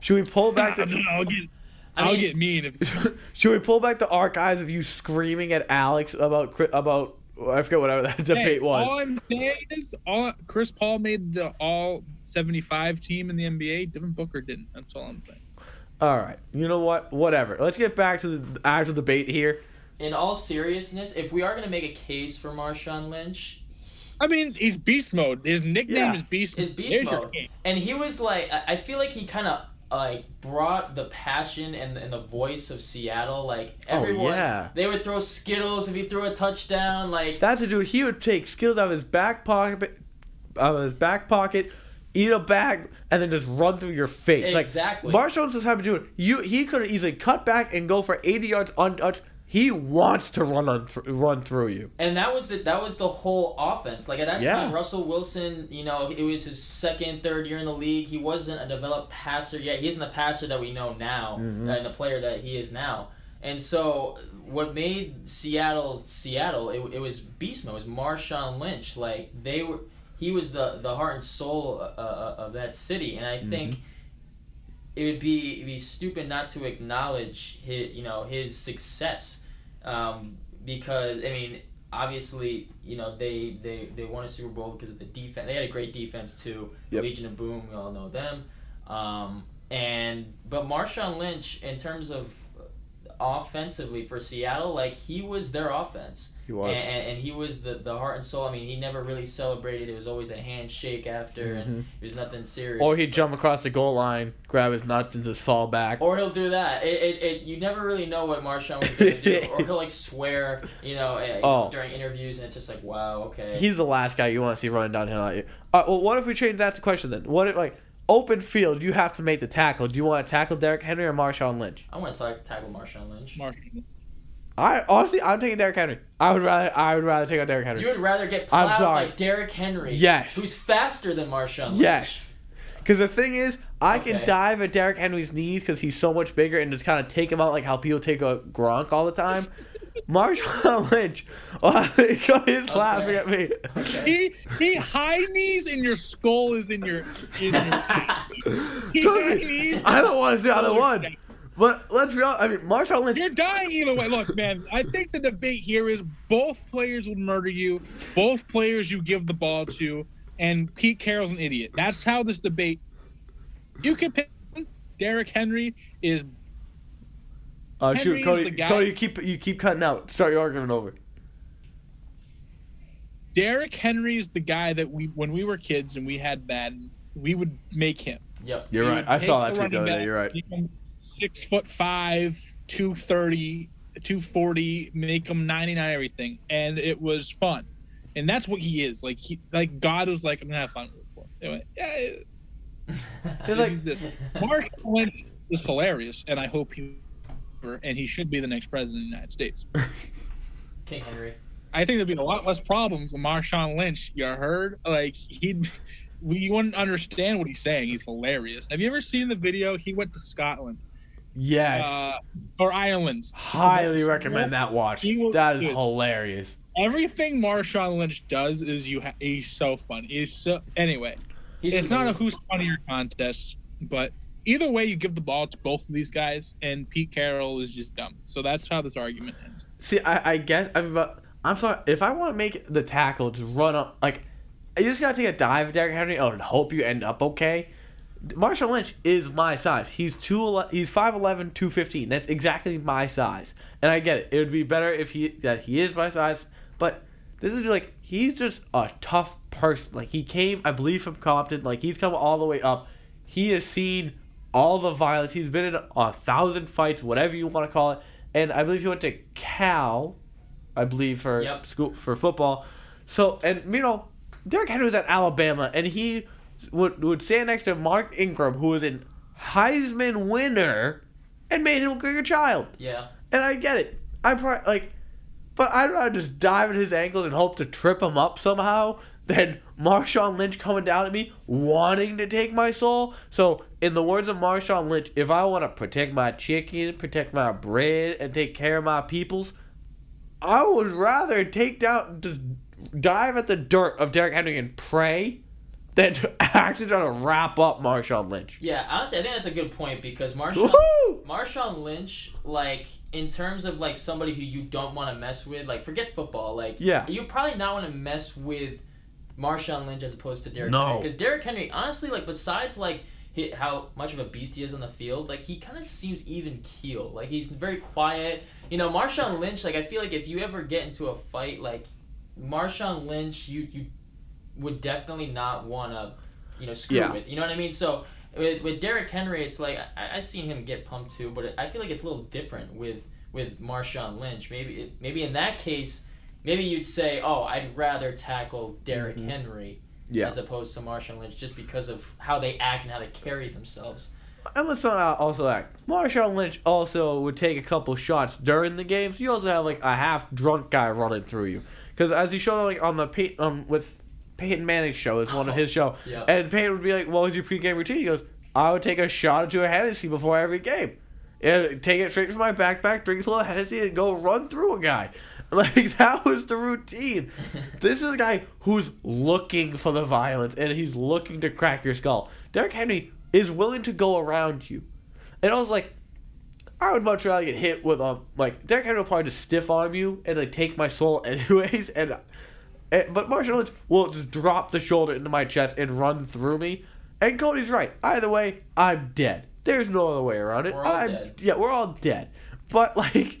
Should we pull back (laughs) the? I'll get. I I'll mean- get mean if. (laughs) Should we pull back the archives of you screaming at Alex about about I forget whatever that (laughs) debate Hey, was. All I'm saying is, all Chris Paul made the All 75 team in the NBA. Devin Booker didn't. That's all I'm saying. All right, you know what? Whatever. Let's get back to the actual debate here. In all seriousness, if we are gonna make a case for Marshawn Lynch, I mean, he's beast mode. His nickname Yeah. is beast. is Mode. beast There's mode, and he was like, I I feel like he kind of like brought the passion and, and the voice of Seattle. Like Oh, everyone, yeah. they would throw Skittles if he threw a touchdown. Like That's a dude. He would take Skittles out of his back pocket, out of his back pocket, eat a bag, and then just run through your face. Exactly. Like Marshawn's the type of dude. You he could have easily cut back and go for 80 yards untouched. He wants to run on run through you. And that was the that was the whole offense. Like at that Yeah. time, Russell Wilson, you know, it was his second, third year in the league. He wasn't a developed passer yet. He isn't the passer that we know now, Mhm. and the player that he is now. And so, what made Seattle Seattle? It, it was beast mode. It was Marshawn Lynch. Like they were, he was the the heart and soul uh, uh, of that city. And I think it would be it'd be stupid not to acknowledge his you know his success. Um, because I mean obviously you know they, they they won a Super Bowl because of the defense they had a great defense too. Yep. Legion of Boom we all know them. Um, and but Marshawn Lynch in terms of offensively for Seattle like he was their offense He and, and, and he was the, the heart and soul I mean he never really celebrated it was always a handshake after and mm-hmm. it was nothing serious Or he'd jump across the goal line, grab his nuts, and just fall back. or he'll do that. It, it, it you never really know what Marshawn was gonna do, or he'll like swear, you know, (laughs) Oh. during interviews, and it's just like, wow, okay. He's the last guy you want to see running downhill at you. Uh, All right, well, what if we change that to question then? What if like open field, you have to make the tackle. Do you want to tackle Derrick Henry or Marshawn Lynch? I want to talk, tackle Marshawn Lynch. Marshall. I honestly, I'm taking Derrick Henry. I would rather, I would rather take out Derrick Henry. You would rather get I'm plowed sorry. like Derrick Henry, Yes. who's faster than Marshawn Lynch. Yes. Because the thing is, I can dive at Derrick Henry's knees because he's so much bigger and just kind of take him out like how people take a Gronk all the time. (laughs) Marshawn Lynch, oh, (laughs) he's laughing at me. He he high knees and your skull is in your. In your (laughs) he high knees. I don't want to say either one. But let's be honest. I mean, Marshawn Lynch. You're dying either way. Look, man, I think the debate here is both players will murder you, both players you give the ball to, and Pete Carroll's an idiot. That's how this debate. You can pick. Derrick Henry is Uh, Henry shoot, is Cody. the guy- Cody, you keep you keep cutting out. Start your argument over. Derrick Henry is the guy that we when we were kids and we had Madden, we would make him. Yep. You're We right. I saw that too the running other day. You're right. Six foot five, 230, 240, make him 99 everything. And it was fun. And that's what he is. Like he like God was like, I'm gonna have fun with this one. Anyway, yeah, (laughs) like- this. Marshall Lynch is hilarious, and I hope he and he should be the next president of the United States. (laughs) King Henry. I think there'd be a lot less problems with Marshawn Lynch. You heard? Like he'd we wouldn't understand what he's saying. He's hilarious. Have you ever seen the video? He went to Scotland Yes. uh, or Islands. Highly recommend that watch. He will- That is dude. hilarious. Everything Marshawn Lynch does is you. Ha- he's so funny. He's so anyway. He's it's not a who's funnier contest, but either way, you give the ball to both of these guys, and Pete Carroll is just dumb. So that's how this argument ends. See, I, I guess I mean, but I'm sorry. If I want to make the tackle, just run up. Like, you just gotta take a dive at Derrick Henry and hope you end up okay. Marshawn Lynch is my size. He's two. He's 5'11", 215. That's exactly my size. And I get it. It would be better if he that he is my size. But this is like he's just a tough person. Like he came, I believe, from Compton. Like he's come all the way up. He has seen all the violence. He's been in a, thousand fights, whatever you want to call it. And I believe he went to Cal, I believe for Yep. school for football. So and you know, Derrick Henry was at Alabama, and he would would stand next to Mark Ingram, who was an Heisman winner, and made him look like a child. Yeah. And I get it. I probably like, but I'd rather just dive at his ankles and hope to trip him up somehow than Marshawn Lynch coming down at me wanting to take my soul. So, in the words of Marshawn Lynch, if I want to protect my chicken, protect my bread, and take care of my peoples, I would rather take down, just dive at the dirt of Derrick Henry and pray than to (laughs) actually try to wrap up Marshawn Lynch. Yeah, honestly, I think that's a good point because Marshawn Woohoo! Marshawn Lynch, like in terms of like somebody who you don't want to mess with, like forget football, like Yeah. you probably not want to mess with Marshawn Lynch as opposed to Derrick No. Because Derrick Henry, honestly, like besides like how much of a beast he is on the field, like he kind of seems even keel. Like he's very quiet. You know, Marshawn Lynch, like I feel like if you ever get into a fight, like Marshawn Lynch, you you would definitely not want to, you know, screw Yeah. with. You know what I mean? So with, with Derrick Henry, it's like I I seen him get pumped too, but I feel like it's a little different with with Marshawn Lynch. Maybe it, maybe in that case, maybe you'd say, oh, I'd rather tackle Derrick Henry Yeah. as opposed to Marshawn Lynch, just because of how they act and how they carry themselves. And let's not also act. Marshawn Lynch also would take a couple shots during the games. You also have like a half drunk guy running through you, because as he showed like on the Pey- um with Peyton Manning's show, it's one of oh, his show, Yeah. and Peyton would be like, "What was your pregame routine?" He goes, "I would take a shot or two of Hennessy before every game, and take it straight from my backpack, drink a little Hennessy, and go run through a guy." (laughs) Like that was the routine. (laughs) this is a guy who's looking for the violence and he's looking to crack your skull. Derrick Henry is willing to go around you. And I was like, I would much rather get hit with a like Derrick Henry will probably just stiff arm you and like take my soul (laughs) anyways. And, and but Marshall Lynch will just drop the shoulder into my chest and run through me. And Cody's right. Either way, I'm dead. There's no other way around it. We're all I'm, dead. Yeah, we're all dead. But like,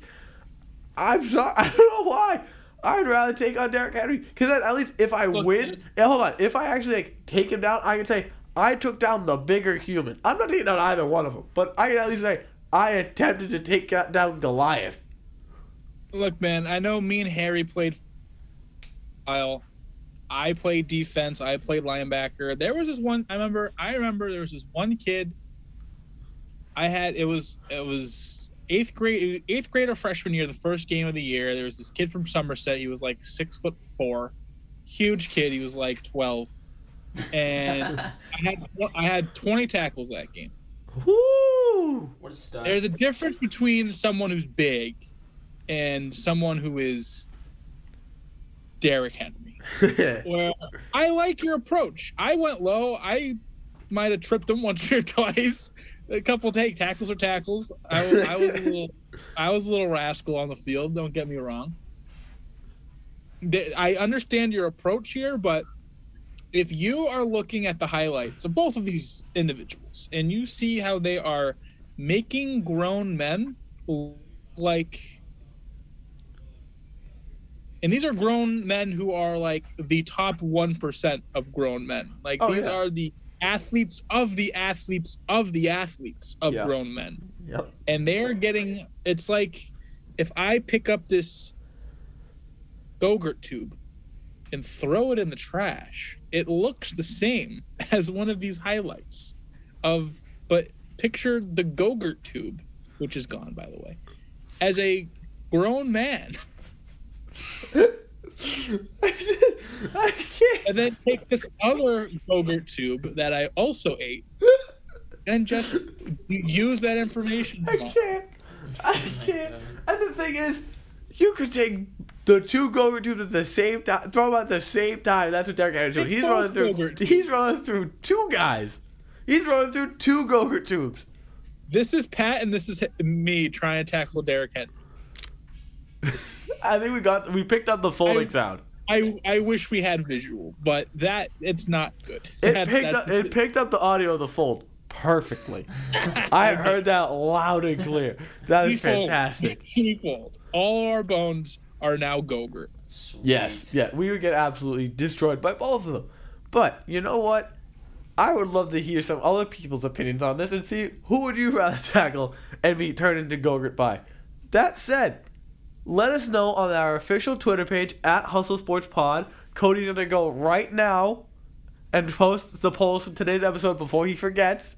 I'm sorry. (laughs) I don't know why. I'd rather take on Derrick Henry because at least if I Look, win, man. yeah, hold on. If I actually like take him down, I can say I took down the bigger human. I'm not taking down either one of them, but I can at least say I attempted to take down Goliath. Look, man, I know me and Harry played while I played defense, I played linebacker. There was this one I remember I remember there was this one kid I had it was it was eighth grade eighth grade or freshman year, the first game of the year. There was this kid from Somerset, he was like six foot four, huge kid, he was like twelve. And (laughs) I had I had twenty tackles that game. Woo! What a stud. There's a difference between someone who's big and someone who is Derrick Henry. (laughs) Where I like your approach. I went low. I might have tripped him (laughs) once or twice. A couple take tackles or tackles. I I was a little, (laughs) I was a little rascal on the field. Don't get me wrong. I understand your approach here, but if you are looking at the highlights of both of these individuals and you see how they are making grown men like and these are grown men who are like the top 1% of grown men like Oh, these yeah. are the athletes of the athletes of the athletes of Yeah. grown men yep. and they're getting it's like if i pick up this gogurt tube and throw it in the trash it looks the same (laughs) as one of these highlights of but picture the gogurt tube which is gone by the way as a grown man (laughs) I, just, I can't. and then take this other gogurt tube that i also ate and just use that information I tomorrow. can't. I can't. And the thing is, you could take the two Gogurt tubes at the same time, throw them at the same time. That's what Derrick Henry's doing. He's running through. Go-Gurt He's running through two guys. He's running through two Gogurt tubes. this is pat and this is me trying to tackle derrick henry (laughs) I think we got we picked up the folding I- sound. I I wish we had visual, but that it's not good. It That- picked up. that's- It picked up the audio of the fold perfectly. (laughs) I heard that loud and clear. That We is fold. fantastic. (laughs) We fold. All our bones are now Gogurt. Sweet. Yes, yeah, we would get absolutely destroyed by both of them. But you know what? I would love to hear some other people's opinions on this and see who would you rather (laughs) tackle and be turned into Gogurt by. That said, let us know on our official Twitter page at Hustle Sports Pod. Cody's gonna go right now and post the polls from today's episode before he forgets.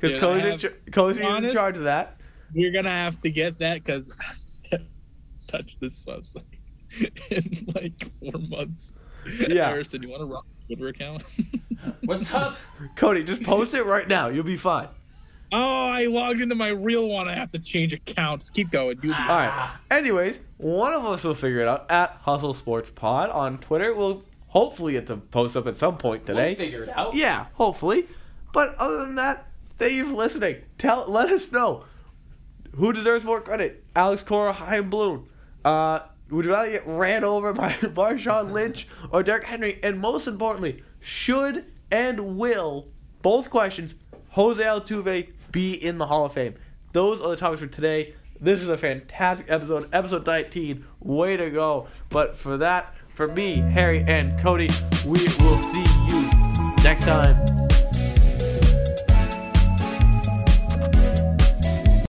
Because Cody's, I in, have- char- Cody's in charge of that. We're gonna have to get that because (laughs) touch this website (laughs) in like four months. Yeah. Harrison, you want to rock the Twitter account? (laughs) What's up? Cody, just post it right now. You'll be fine. Oh, I logged into my real one. I have to change accounts. Keep going. You All right. Anyways, one of us will figure it out at Hustle Sports Pod on Twitter. We'll hopefully get the post up at some point We'll today. figure it out. yeah, hopefully. But other than that, thank you for listening. Tell, let us know who deserves more credit: Alex Cora, Chaim Bloom. Uh, would you rather get ran over by (laughs) Marshawn Lynch or Derrick Henry? And most importantly, should and will both questions Jose Altuve be in the Hall of Fame? Those are the topics for today. This is a fantastic episode, episode 19. Way to go! But for that, for me, Harry, and Cody, we will see you next time.